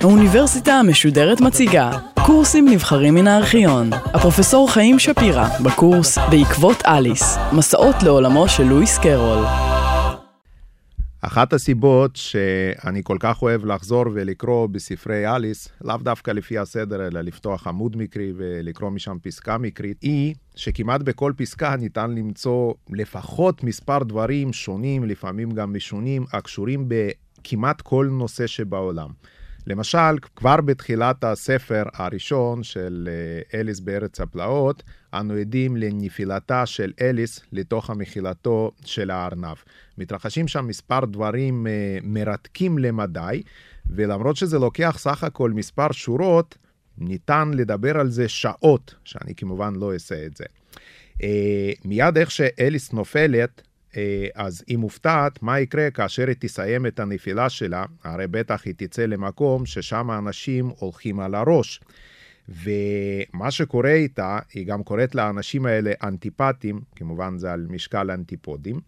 האוניברסיטה המשודרת מציגה קורסים נבחרים מן הארכיון. הפרופסור חיים שפירא בקורס בעקבות אליס, מסעות לעולמו של לואיס קרול. אחת הסיבות שאני כל כך אוהב לחזור ולקרוא בספרי אליס, לאו דווקא לפי הסדר, אלא לפתוח עמוד מקרי ולקרוא משם פסקה מקרית, היא שכמעט בכל פסקה ניתן למצוא לפחות מספר דברים שונים, לפעמים גם משונים, הקשורים בכמעט כל נושא שבעולם. למשל, כבר בתחילת הספר הראשון של אה, אליס בארץ הפלאות, אנו עדים לנפילתה של אליס לתוך המחילתו של הארנב. מתרחשים שם מספר דברים אה, מרתקים למדי, ולמרות שזה לוקח סך הכל מספר שורות, ניתן לדבר על זה שעות, שאני כמובן לא אעשה את זה. אה, מיד איך שאליס נופלת, אז היא מופתעת מה יקרה כאשר היא תסיים את הנפילה שלה, הרי בטח היא תצא למקום ששם האנשים הולכים על הראש. ומה שקורה איתה, היא גם קוראת לאנשים האלה אנטיפטים, כמובן זה על משקל אנטיפודים,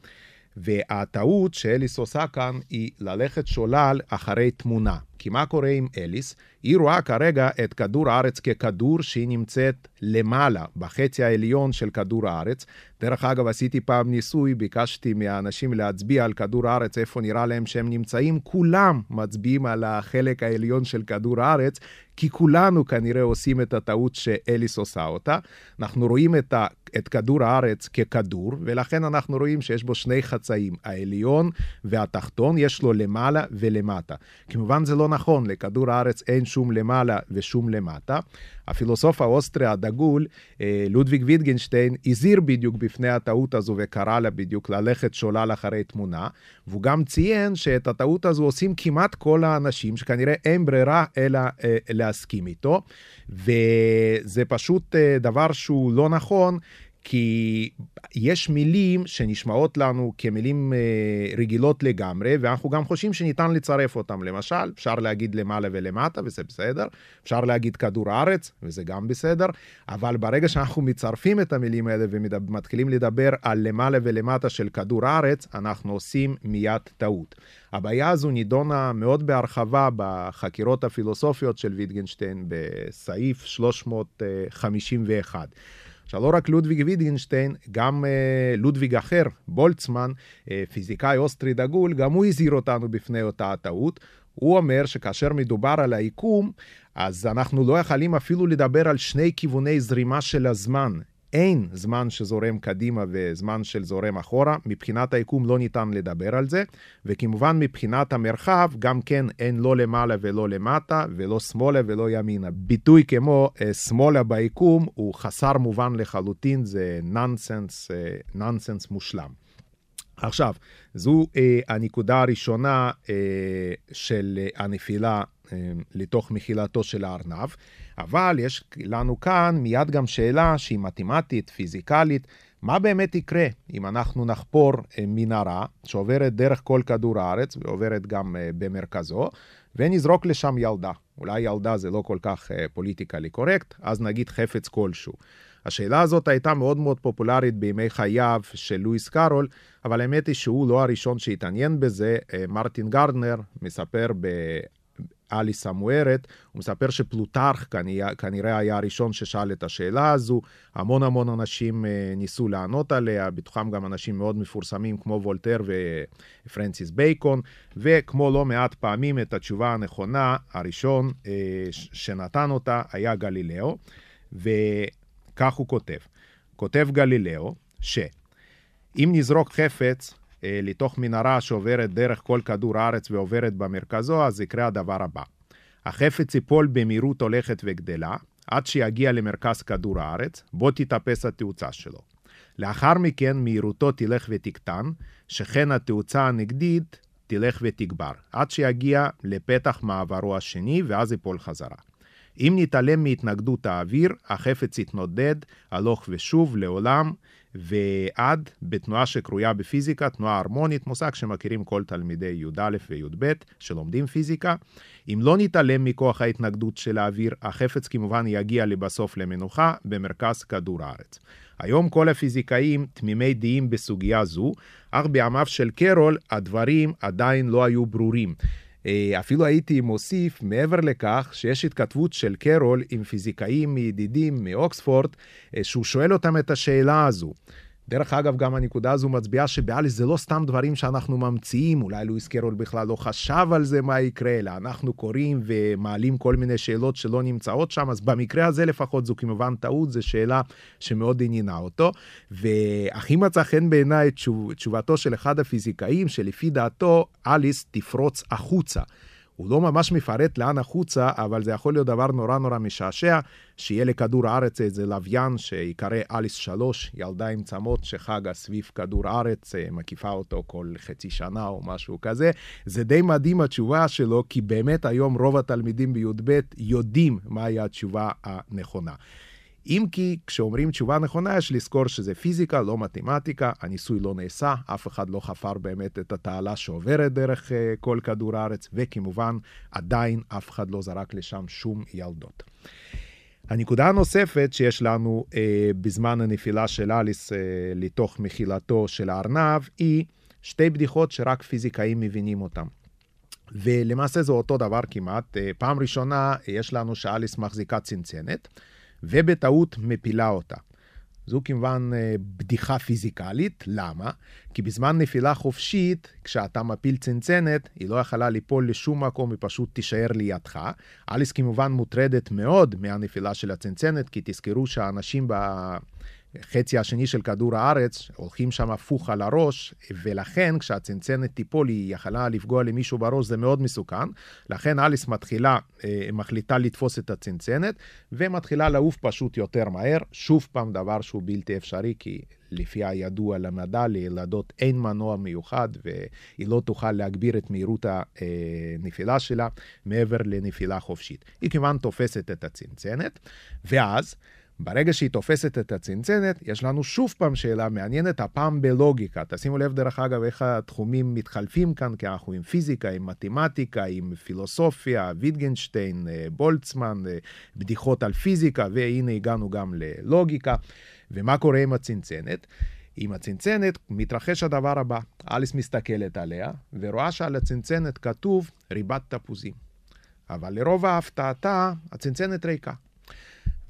והטעות שאליס עושה כאן היא ללכת שולל אחרי תמונה. כי מה קורה עם אליס? היא רואה כרגע את כדור הארץ ככדור שהיא נמצאת למעלה, בחצי העליון של כדור הארץ. דרך אגב, עשיתי פעם ניסוי, ביקשתי מהאנשים להצביע על כדור הארץ, איפה נראה להם שהם נמצאים. כולם מצביעים על החלק העליון של כדור הארץ, כי כולנו כנראה עושים את הטעות שאליס עושה אותה. אנחנו רואים את, ה, את כדור הארץ ככדור, ולכן אנחנו רואים שיש בו שני חצאים, העליון והתחתון, יש לו למעלה ולמטה. כמובן זה לא נכון, לכדור הארץ אין שום למעלה ושום למטה. הפילוסוף האוסטרי הדגול, אה, לודוויג ויטגנשטיין, הזהיר בדיוק בפני הטעות הזו וקרא לה בדיוק ללכת שולל אחרי תמונה, והוא גם ציין שאת הטעות הזו עושים כמעט כל האנשים, שכנראה אין ברירה אלא אה, להסכים איתו, וזה פשוט אה, דבר שהוא לא נכון. כי יש מילים שנשמעות לנו כמילים אה, רגילות לגמרי, ואנחנו גם חושבים שניתן לצרף אותם. למשל, אפשר להגיד למעלה ולמטה, וזה בסדר, אפשר להגיד כדור הארץ, וזה גם בסדר, אבל ברגע שאנחנו מצרפים את המילים האלה ומתחילים לדבר על למעלה ולמטה של כדור הארץ, אנחנו עושים מיד טעות. הבעיה הזו נידונה מאוד בהרחבה בחקירות הפילוסופיות של ויטגנשטיין בסעיף 351. עכשיו, לא רק לודוויג ויטגנשטיין, גם אה, לודוויג אחר, בולצמן, אה, פיזיקאי אוסטרי דגול, גם הוא הזהיר אותנו בפני אותה הטעות. הוא אומר שכאשר מדובר על היקום, אז אנחנו לא יכולים אפילו לדבר על שני כיווני זרימה של הזמן. אין זמן שזורם קדימה וזמן של זורם אחורה, מבחינת היקום לא ניתן לדבר על זה, וכמובן מבחינת המרחב גם כן אין לא למעלה ולא למטה, ולא שמאלה ולא ימינה. ביטוי כמו אה, שמאלה ביקום הוא חסר מובן לחלוטין, זה נונסנס, אה, נונסנס מושלם. עכשיו, זו אה, הנקודה הראשונה אה, של אה, הנפילה אה, לתוך מחילתו של הארנב. אבל יש לנו כאן מיד גם שאלה שהיא מתמטית, פיזיקלית, מה באמת יקרה אם אנחנו נחפור אה, מנהרה שעוברת דרך כל כדור הארץ ועוברת גם אה, במרכזו, ונזרוק לשם ילדה. אולי ילדה זה לא כל כך אה, פוליטיקלי קורקט, אז נגיד חפץ כלשהו. השאלה הזאת הייתה מאוד מאוד פופולרית בימי חייו של לואיס קארול, אבל האמת היא שהוא לא הראשון שהתעניין בזה. מרטין גרדנר מספר אליס המוארת, הוא מספר שפלוטרך כנראה, היה הראשון ששאל את השאלה הזו, המון המון אנשים אה, ניסו לענות עליה, בתוכם גם אנשים מאוד מפורסמים כמו וולטר ופרנסיס בייקון, וכמו לא מעט פעמים את התשובה הנכונה, הראשון אה, שנתן אותה היה גלילאו, וכך הוא כותב. כותב גלילאו, שאם נזרוק חפץ לתוך מנהרה שעוברת דרך כל כדור הארץ ועוברת במרכזו, אז יקרה הדבר הבא. החפץ ייפול במהירות הולכת וגדלה, עד שיגיע למרכז כדור הארץ, בו תתאפס התאוצה שלו. לאחר מכן מהירותו תלך ותקטן, שכן התאוצה הנגדית תלך ותגבר, עד שיגיע לפתח מעברו השני, ואז ייפול חזרה. אם נתעלם מהתנגדות האוויר, החפץ יתנודד הלוך ושוב לעולם, ועד בתנועה שקרויה בפיזיקה, תנועה הרמונית, מושג שמכירים כל תלמידי י"א וי"ב שלומדים פיזיקה. אם לא נתעלם מכוח ההתנגדות של האוויר, החפץ כמובן יגיע לבסוף למנוחה במרכז כדור הארץ. היום כל הפיזיקאים תמימי דעים בסוגיה זו, אך בימיו של קרול הדברים עדיין לא היו ברורים. אה, אפילו הייתי מוסיף, מעבר לכך, שיש התכתבות של קרול עם פיזיקאים מידידים מאוקספורד, אה, שהוא שואל אותם את השאלה הזו. דרך אגב, גם הנקודה הזו מצביעה שבאליס זה לא סתם דברים שאנחנו ממציאים, אולי לואיס קרול בכלל לא חשב על זה מה יקרה, אלא אנחנו קוראים ומעלים כל מיני שאלות שלא נמצאות שם, אז במקרה הזה לפחות זו כמובן טעות, זו שאלה שמאוד עניינה אותו. והכי מצא חן בעיניי תשוב, תשובתו של אחד הפיזיקאים, שלפי דעתו אליס תפרוץ החוצה. הוא לא ממש מפרט לאן החוצה, אבל זה יכול להיות דבר נורא נורא משעשע, שיהיה לכדור הארץ איזה לוויין שיקרא אליס 3, ילדה עם צמות שחגה סביב כדור הארץ, אה, מקיפה אותו כל חצי שנה או משהו כזה. זה די מדהים התשובה שלו, כי באמת היום רוב התלמידים בי"ב יודעים מהי התשובה הנכונה. אם כי כשאומרים תשובה נכונה, יש לזכור שזה פיזיקה, לא מתמטיקה, הניסוי לא נעשה, אף אחד לא חפר באמת את התעלה שעוברת דרך uh, כל כדור הארץ, וכמובן, עדיין אף אחד לא זרק לשם שום ילדות. הנקודה הנוספת שיש לנו uh, בזמן הנפילה של אליס uh, לתוך מחילתו של הארנב, היא שתי בדיחות שרק פיזיקאים מבינים אותן. ולמעשה זה אותו דבר כמעט. פעם ראשונה יש לנו שאליס מחזיקה צנצנת. ובטעות מפילה אותה. זו כמובן אה, בדיחה פיזיקלית, למה? כי בזמן נפילה חופשית, כשאתה מפיל צנצנת, היא לא יכלה ליפול לשום מקום, היא פשוט תישאר לידך. אליס כמובן מוטרדת מאוד מהנפילה של הצנצנת, כי תזכרו שהאנשים החצי השני של כדור הארץ, הולכים שם הפוך על הראש, ולכן כשהצנצנת תיפול היא יכלה לפגוע למישהו בראש, זה מאוד מסוכן. לכן אליס מתחילה, אה, מחליטה לתפוס את הצנצנת, ומתחילה לעוף פשוט יותר מהר. שוב פעם דבר שהוא בלתי אפשרי, כי לפי הידוע למדע, לילדות אין מנוע מיוחד, והיא לא תוכל להגביר את מהירות הנפילה שלה מעבר לנפילה חופשית. היא כמובן תופסת את הצנצנת, ואז... ברגע שהיא תופסת את הצנצנת, יש לנו שוב פעם שאלה מעניינת, הפעם בלוגיקה. תשימו לב, דרך אגב, איך התחומים מתחלפים כאן, כי אנחנו עם פיזיקה, עם מתמטיקה, עם פילוסופיה, ויטגנשטיין, אה, בולצמן, אה, בדיחות על פיזיקה, והנה הגענו גם ללוגיקה. ומה קורה עם הצנצנת? עם הצנצנת מתרחש הדבר הבא, אליס מסתכלת עליה, ורואה שעל הצנצנת כתוב ריבת תפוזים. אבל לרוב ההפתעתה, הצנצנת ריקה.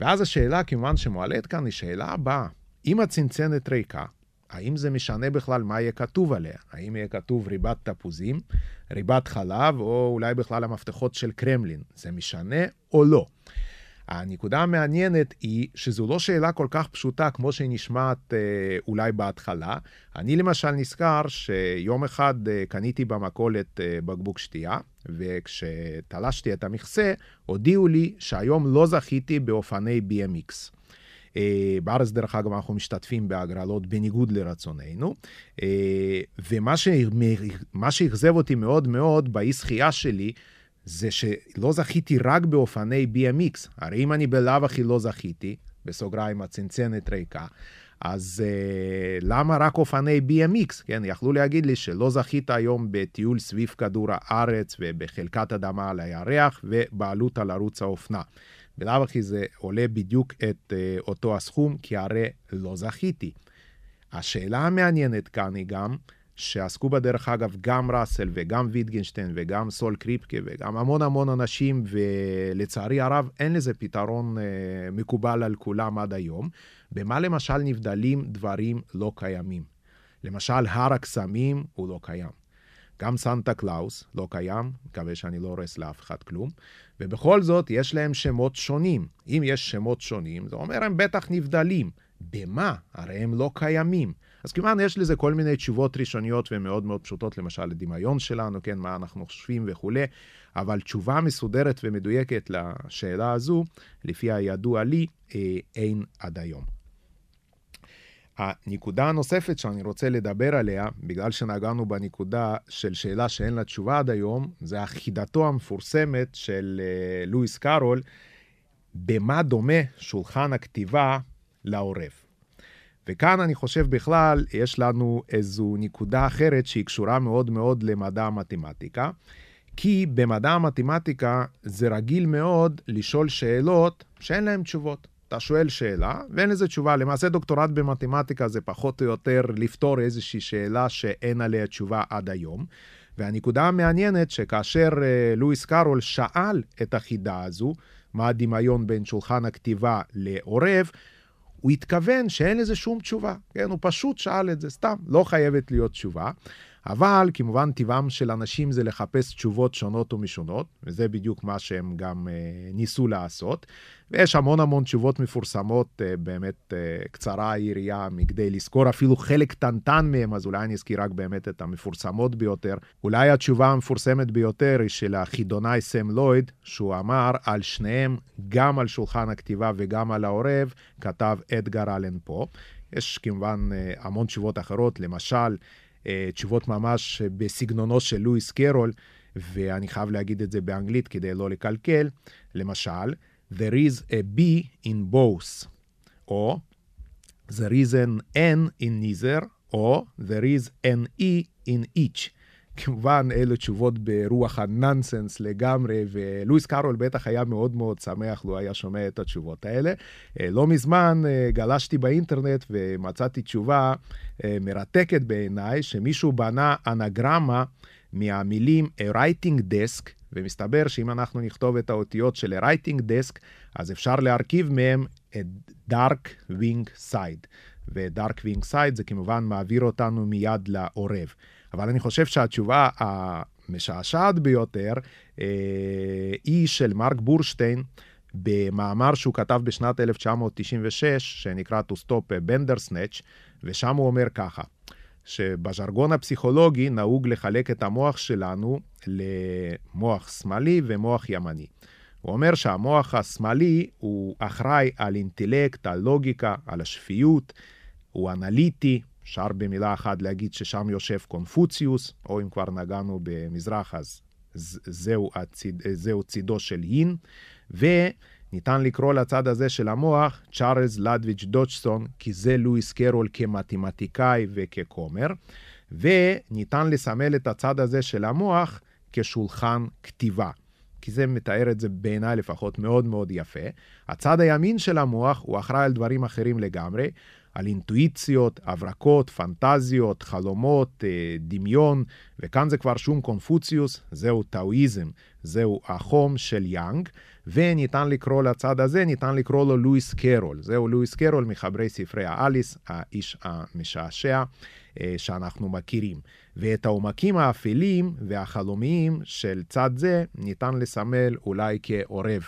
ואז השאלה כמובן שמועלית כאן היא שאלה הבאה. אם הצנצנת ריקה, האם זה משנה בכלל מה יהיה כתוב עליה? האם יהיה כתוב ריבת תפוזים, ריבת חלב, או אולי בכלל המפתחות של קרמלין? זה משנה או לא? הנקודה המעניינת היא שזו לא שאלה כל כך פשוטה כמו שהיא נשמעת אה, אולי בהתחלה. אני למשל נזכר שיום אחד אה, קניתי במכולת אה, בקבוק שתייה, וכשתלשתי את המכסה, הודיעו לי שהיום לא זכיתי באופני BMX. אה, בארץ, דרך אגב, אנחנו משתתפים בהגרלות בניגוד לרצוננו. אה, ומה שאכזב אותי מאוד מאוד באי זכייה שלי, זה שלא זכיתי רק באופני BMX. הרי אם אני בלאו הכי לא זכיתי, בסוגריים הצנצנת ריקה, אז uh, למה רק אופני BMX? כן, יכלו להגיד לי שלא זכית היום בטיול סביב כדור הארץ ובחלקת אדמה על הירח ובעלות על ערוץ האופנה. בלאו הכי זה עולה בדיוק את uh, אותו הסכום, כי הרי לא זכיתי. השאלה המעניינת כאן היא גם, שעסקו בה דרך אגב גם ראסל וגם ויטגנשטיין וגם סול קריפקי וגם המון המון אנשים, ולצערי הרב אין לזה פתרון uh, מקובל על כולם עד היום. במה למשל נבדלים דברים לא קיימים? למשל, הר הקסמים הוא לא קיים. גם סנטה קלאוס לא קיים, מקווה שאני לא הורס לאף אחד כלום, ובכל זאת יש להם שמות שונים. אם יש שמות שונים, זה אומר הם בטח נבדלים. במה? הרי הם לא קיימים. אז כמובן יש לזה כל מיני תשובות ראשוניות ומאוד מאוד פשוטות, למשל לדמיון שלנו, כן, מה אנחנו חושבים וכולי, אבל תשובה מסודרת ומדויקת לשאלה הזו, לפי הידוע לי, אה, אין עד היום. הנקודה הנוספת שאני רוצה לדבר עליה, בגלל שנגענו בנקודה של שאלה שאין לה תשובה עד היום, זה החידתו המפורסמת של uh, לואיס קארול, במה דומה שולחן הכתיבה לעורב. וכאן אני חושב בכלל, יש לנו איזו נקודה אחרת שהיא קשורה מאוד מאוד למדע המתמטיקה, כי במדע המתמטיקה זה רגיל מאוד לשאול שאלות שאין להן תשובות. אתה שואל שאלה, ואין לזה תשובה. למעשה דוקטורט במתמטיקה זה פחות או יותר לפתור איזושהי שאלה שאין עליה תשובה עד היום. והנקודה המעניינת שכאשר אה, לואיס קארול שאל את החידה הזו, מה הדמיון בין שולחן הכתיבה לעורב, הוא התכוון שאין לזה שום תשובה, כן? הוא פשוט שאל את זה סתם, לא חייבת להיות תשובה. אבל כמובן טבעם של אנשים זה לחפש תשובות שונות ומשונות, וזה בדיוק מה שהם גם אה, ניסו לעשות. ויש המון המון תשובות מפורסמות, אה, באמת אה, קצרה היריעה מכדי לזכור אפילו חלק קטנטן מהם, אז אולי אני אזכיר רק באמת את המפורסמות ביותר. אולי התשובה המפורסמת ביותר היא של החידונאי סם לויד, שהוא אמר על שניהם, גם על שולחן הכתיבה וגם על העורב, כתב אדגר אלן פה. יש כמובן אה, המון תשובות אחרות, למשל, תשובות ממש בסגנונו של לואיס קרול, ואני חייב להגיד את זה באנגלית כדי לא לקלקל. למשל, there is a B in both, או there is an N in neither, או there is an E in each. כמובן, אלו תשובות ברוח הנונסנס לגמרי, ולואיס קארול בטח היה מאוד מאוד שמח לו היה שומע את התשובות האלה. אה, לא מזמן אה, גלשתי באינטרנט ומצאתי תשובה אה, מרתקת בעיניי, שמישהו בנה אנגרמה מהמילים a writing desk, ומסתבר שאם אנחנו נכתוב את האותיות של ה-writing desk, אז אפשר להרכיב מהם את dark wing side. ו-dark wing side זה כמובן מעביר אותנו מיד לעורב. אבל אני חושב שהתשובה המשעשעת ביותר אה, היא של מרק בורשטיין, במאמר שהוא כתב בשנת 1996, שנקרא To Stop a Bender Snatch, ושם הוא אומר ככה, שבז'רגון הפסיכולוגי נהוג לחלק את המוח שלנו למוח שמאלי ומוח ימני. הוא אומר שהמוח השמאלי הוא אחראי על אינטלקט, על לוגיקה, על השפיות, הוא אנליטי, אפשר במילה אחת להגיד ששם יושב קונפוציוס, או אם כבר נגענו במזרח, אז זהו, הציד, זהו צידו של יין, וניתן לקרוא לצד הזה של המוח צ'ארלס לדוויץ' דודג'סון, כי זה לואיס קרול כמתמטיקאי וככומר, וניתן לסמל את הצד הזה של המוח כשולחן כתיבה. כי זה מתאר את זה בעיניי לפחות מאוד מאוד יפה. הצד הימין של המוח הוא אחראי על דברים אחרים לגמרי, על אינטואיציות, הברקות, פנטזיות, חלומות, אה, דמיון, וכאן זה כבר שום קונפוציוס, זהו טאואיזם, זהו החום של יאנג, וניתן לקרוא לצד הזה, ניתן לקרוא לו לואיס קרול. זהו לואיס קרול מחברי ספרי האליס, האיש המשעשע אה, שאנחנו מכירים. ואת העומקים האפלים והחלומיים של צד זה ניתן לסמל אולי כעורב.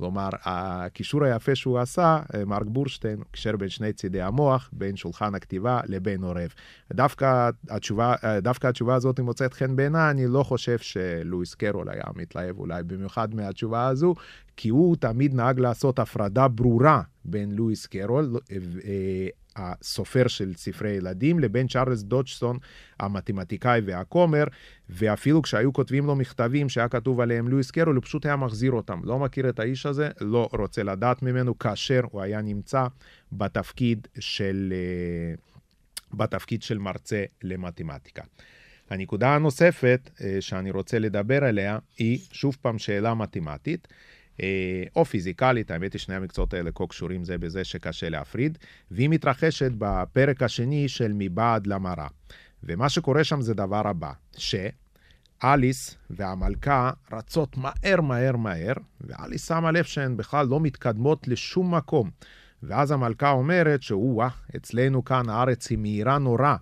כלומר, הקישור היפה שהוא עשה, אה, מרק בורשטיין, קישר בין שני צידי המוח, בין שולחן הכתיבה לבין עורב. דווקא התשובה, אה, דווקא התשובה הזאת מוצאת חן בעיניי, אני לא חושב שלואיס קרול היה מתלהב אולי במיוחד מהתשובה הזו, כי הוא תמיד נהג לעשות הפרדה ברורה בין לואיס קרול, אה, הסופר של ספרי ילדים, לבין צ'ארלס דודג'סון, המתמטיקאי והכומר, ואפילו כשהיו כותבים לו מכתבים שהיה כתוב עליהם לואיס קרול, הוא פשוט היה מחזיר אותם. לא מכיר את האיש הזה, לא רוצה לדעת ממנו, כאשר הוא היה נמצא בתפקיד של, אה, בתפקיד של מרצה למתמטיקה. הנקודה הנוספת אה, שאני רוצה לדבר עליה היא שוב פעם שאלה מתמטית. אה, או פיזיקלית, האמת היא שני המקצועות האלה כה קשורים זה בזה שקשה להפריד, והיא מתרחשת בפרק השני של מבעד למראה. ומה שקורה שם זה דבר הבא, שאליס והמלכה רצות מהר מהר מהר, ואליס שמה לב שהן בכלל לא מתקדמות לשום מקום. ואז המלכה אומרת שהוא, אצלנו כאן הארץ היא מהירה נורא,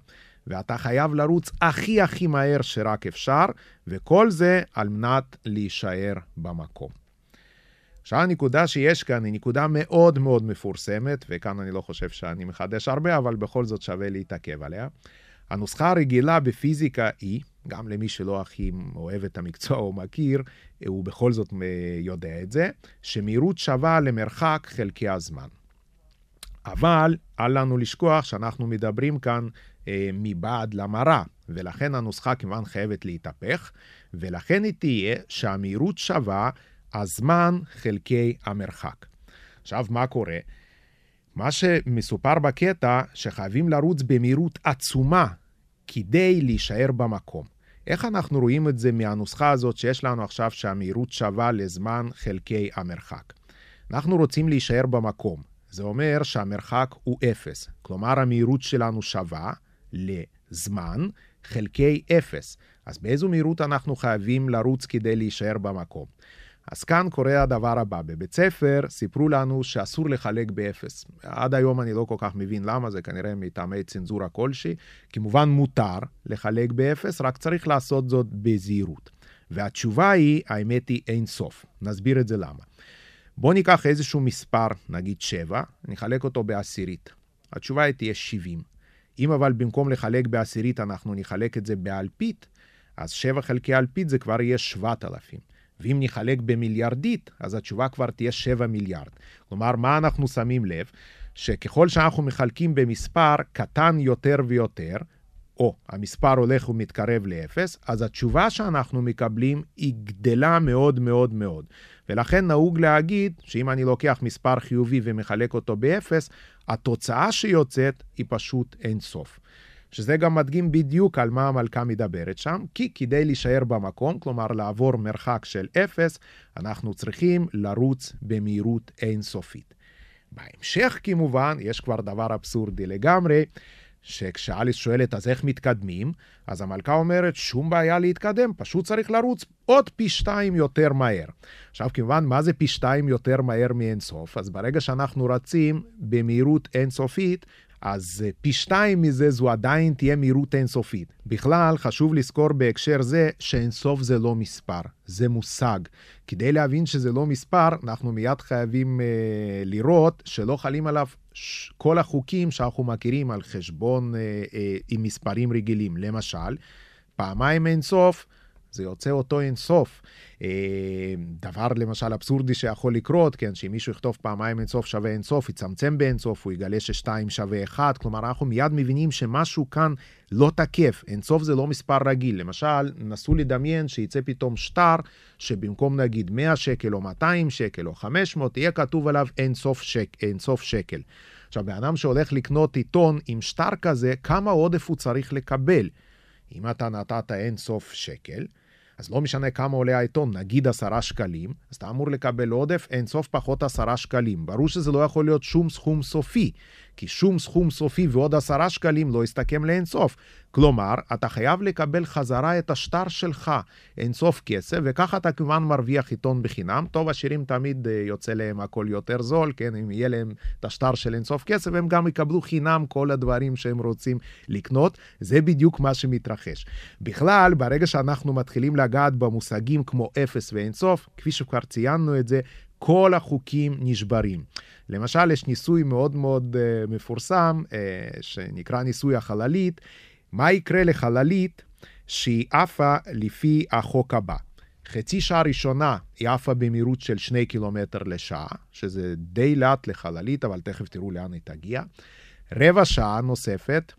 ואתה חייב לרוץ הכי הכי מהר שרק אפשר, וכל זה על מנת להישאר במקום. עכשיו הנקודה שיש כאן היא נקודה מאוד מאוד מפורסמת, וכאן אני לא חושב שאני מחדש הרבה, אבל בכל זאת שווה להתעכב עליה. הנוסחה הרגילה בפיזיקה היא, גם למי שלא הכי אוהב את המקצוע או מכיר, הוא בכל זאת יודע את זה, שמהירות שווה למרחק חלקי הזמן. אבל אל לנו לשכוח שאנחנו מדברים כאן אה, מבעד למראה, ולכן הנוסחה כמובן חייבת להתהפך, ולכן היא תהיה שהמהירות שווה הזמן חלקי המרחק. עכשיו, מה קורה? מה שמסופר בקטע, שחייבים לרוץ במהירות עצומה כדי להישאר במקום. איך אנחנו רואים את זה מהנוסחה הזאת שיש לנו עכשיו שהמהירות שווה לזמן חלקי המרחק? אנחנו רוצים להישאר במקום, זה אומר שהמרחק הוא אפס. כלומר, המהירות שלנו שווה לזמן חלקי אפס. אז באיזו מהירות אנחנו חייבים לרוץ כדי להישאר במקום? אז כאן קורה הדבר הבא, בבית ספר סיפרו לנו שאסור לחלק באפס. עד היום אני לא כל כך מבין למה, זה כנראה מטעמי צנזורה כלשהי. כמובן מותר לחלק באפס, רק צריך לעשות זאת בזהירות. והתשובה היא, האמת היא אין סוף. נסביר את זה למה. בואו ניקח איזשהו מספר, נגיד 7, נחלק אותו בעשירית. התשובה היא תהיה 70. אם אבל במקום לחלק בעשירית אנחנו נחלק את זה באלפית, אז 7 חלקי אלפית זה כבר יהיה 7,000. ואם נחלק במיליארדית, אז התשובה כבר תהיה 7 מיליארד. כלומר, מה אנחנו שמים לב? שככל שאנחנו מחלקים במספר קטן יותר ויותר, או המספר הולך ומתקרב לאפס, אז התשובה שאנחנו מקבלים היא גדלה מאוד מאוד מאוד. ולכן נהוג להגיד שאם אני לוקח מספר חיובי ומחלק אותו באפס, התוצאה שיוצאת היא פשוט אינסוף. שזה גם מדגים בדיוק על מה המלכה מדברת שם, כי כדי להישאר במקום, כלומר לעבור מרחק של אפס, אנחנו צריכים לרוץ במהירות אינסופית. בהמשך כמובן, יש כבר דבר אבסורדי לגמרי, שכשאליס שואלת אז איך מתקדמים, אז המלכה אומרת שום בעיה להתקדם, פשוט צריך לרוץ עוד פי שתיים יותר מהר. עכשיו כמובן, מה זה פי שתיים יותר מהר מאינסוף? אז ברגע שאנחנו רצים במהירות אינסופית, אז אה, פי שתיים מזה זו עדיין תהיה מהירות אינסופית. בכלל, חשוב לזכור בהקשר זה שאינסוף זה לא מספר, זה מושג. כדי להבין שזה לא מספר, אנחנו מיד חייבים אה, לראות שלא חלים עליו ש- כל החוקים שאנחנו מכירים על חשבון אה, אה, עם מספרים רגילים. למשל, פעמיים אינסוף, זה יוצא אותו אינסוף. אה, דבר למשל אבסורדי שיכול לקרות, כן, שאם מישהו יכתוב פעמיים אינסוף שווה אינסוף, יצמצם באינסוף, הוא יגלה ששתיים שווה אחד, כלומר אנחנו מיד מבינים שמשהו כאן לא תקף, אינסוף זה לא מספר רגיל. למשל, נסו לדמיין שיצא פתאום שטר, שבמקום נגיד 100 שקל או 200 שקל או 500, יהיה כתוב עליו אינסוף, שק, אינסוף שקל. עכשיו, בן אדם שהולך לקנות עיתון עם שטר כזה, כמה עודף הוא צריך לקבל? אם אתה נתת אינסוף שקל, אז לא משנה כמה עולה העיתון, נגיד עשרה שקלים, אז אתה אמור לקבל עודף אינסוף פחות עשרה שקלים. ברור שזה לא יכול להיות שום סכום סופי, כי שום סכום סופי ועוד עשרה שקלים לא יסתכם לאינסוף. כלומר, אתה חייב לקבל חזרה את השטר שלך, אינסוף כסף, וככה אתה כמובן מרוויח עיתון בחינם. טוב, עשירים תמיד אה, יוצא להם הכל יותר זול, כן, אם יהיה להם את השטר של אינסוף כסף, הם גם יקבלו חינם כל הדברים שהם רוצים לקנות. זה בדיוק מה שמתרחש. בכלל, ברגע שאנחנו מתחילים לגעת במושגים כמו אפס ואינסוף, כפי שכבר ציינו את זה, כל החוקים נשברים. למשל, יש ניסוי מאוד מאוד uh, מפורסם, uh, שנקרא ניסוי החללית. מה יקרה לחללית שהיא עפה לפי החוק הבא? חצי שעה ראשונה היא עפה במהירות של 2 קילומטר לשעה, שזה די לאט לחללית, אבל תכף תראו לאן היא תגיע. רבע שעה נוספת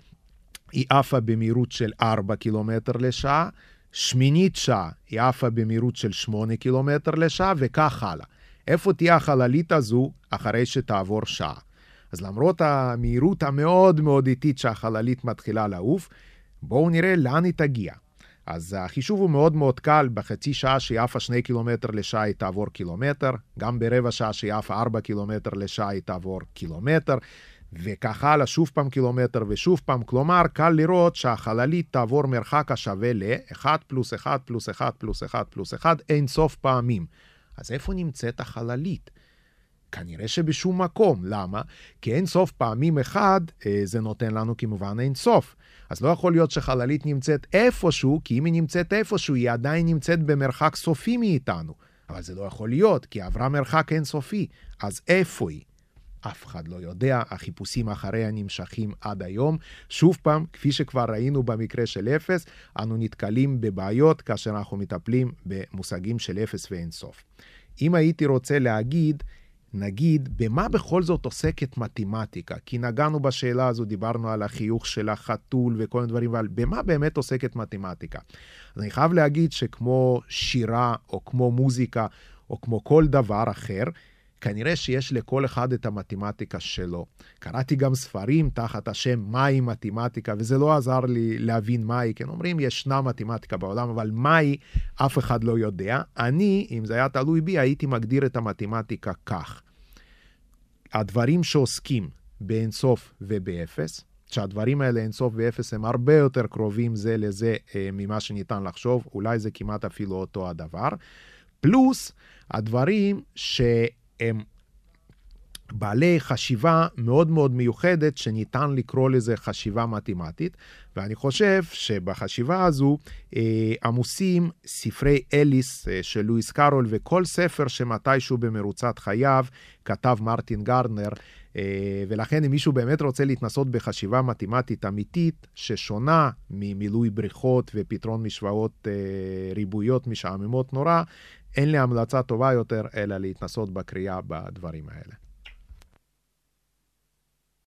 היא עפה במהירות של 4 קילומטר לשעה, שמינית שעה היא עפה במהירות של 8 קילומטר לשעה, וכך הלאה. איפה תהיה החללית הזו אחרי שתעבור שעה? אז למרות המהירות המאוד מאוד איטית שהחללית מתחילה לעוף, בואו נראה לאן היא תגיע. אז החישוב הוא מאוד מאוד קל, בחצי שעה שהיא עפה 2 קילומטר לשעה היא תעבור קילומטר, גם ברבע שעה שהיא עפה 4 קילומטר לשעה היא תעבור קילומטר, וכך הלאה שוב פעם קילומטר ושוב פעם, כלומר קל לראות שהחללית תעבור מרחק השווה ל-1 פלוס 1 פלוס 1 פלוס 1 פלוס 1 אין סוף פעמים. אז איפה נמצאת החללית? כנראה שבשום מקום. למה? כי אין סוף פעמים אחד, אה, זה נותן לנו כמובן אין סוף. אז לא יכול להיות שחללית נמצאת איפשהו, כי אם היא נמצאת איפשהו, היא עדיין נמצאת במרחק סופי מאיתנו. אבל זה לא יכול להיות, כי עברה מרחק אינסופי. אז איפה היא? אף אחד לא יודע, החיפושים אחריה נמשכים עד היום. שוב פעם, כפי שכבר ראינו במקרה של אפס, אנו נתקלים בבעיות כאשר אנחנו מטפלים במושגים של אפס ואינסוף. אם הייתי רוצה להגיד, נגיד, במה בכל זאת עוסקת מתמטיקה? כי נגענו בשאלה הזו, דיברנו על החיוך של החתול וכל מיני דברים, אבל במה באמת עוסקת מתמטיקה? אז אני חייב להגיד שכמו שירה, או כמו מוזיקה, או כמו כל דבר אחר, כנראה שיש לכל אחד את המתמטיקה שלו. קראתי גם ספרים תחת השם מהי מתמטיקה, וזה לא עזר לי להבין מהי, כן אומרים ישנה מתמטיקה בעולם, אבל מהי אף אחד לא יודע. אני, אם זה היה תלוי בי, הייתי מגדיר את המתמטיקה כך. הדברים שעוסקים באינסוף ובאפס, שהדברים האלה אינסוף ואפס הם הרבה יותר קרובים זה לזה אה, ממה שניתן לחשוב, אולי זה כמעט אפילו אותו הדבר. פלוס הדברים שהם בעלי חשיבה מאוד מאוד מיוחדת, שניתן לקרוא לזה חשיבה מתמטית, ואני חושב שבחשיבה הזו אה, עמוסים ספרי אליס אה, של לואיס קארול, וכל ספר שמתישהו במרוצת חייו כתב מרטין גרדנר, אה, ולכן אם מישהו באמת רוצה להתנסות בחשיבה מתמטית אמיתית, ששונה ממילוי בריכות ופתרון משוואות אה, ריבועיות משעממות נורא, אין לי המלצה טובה יותר אלא להתנסות בקריאה בדברים האלה.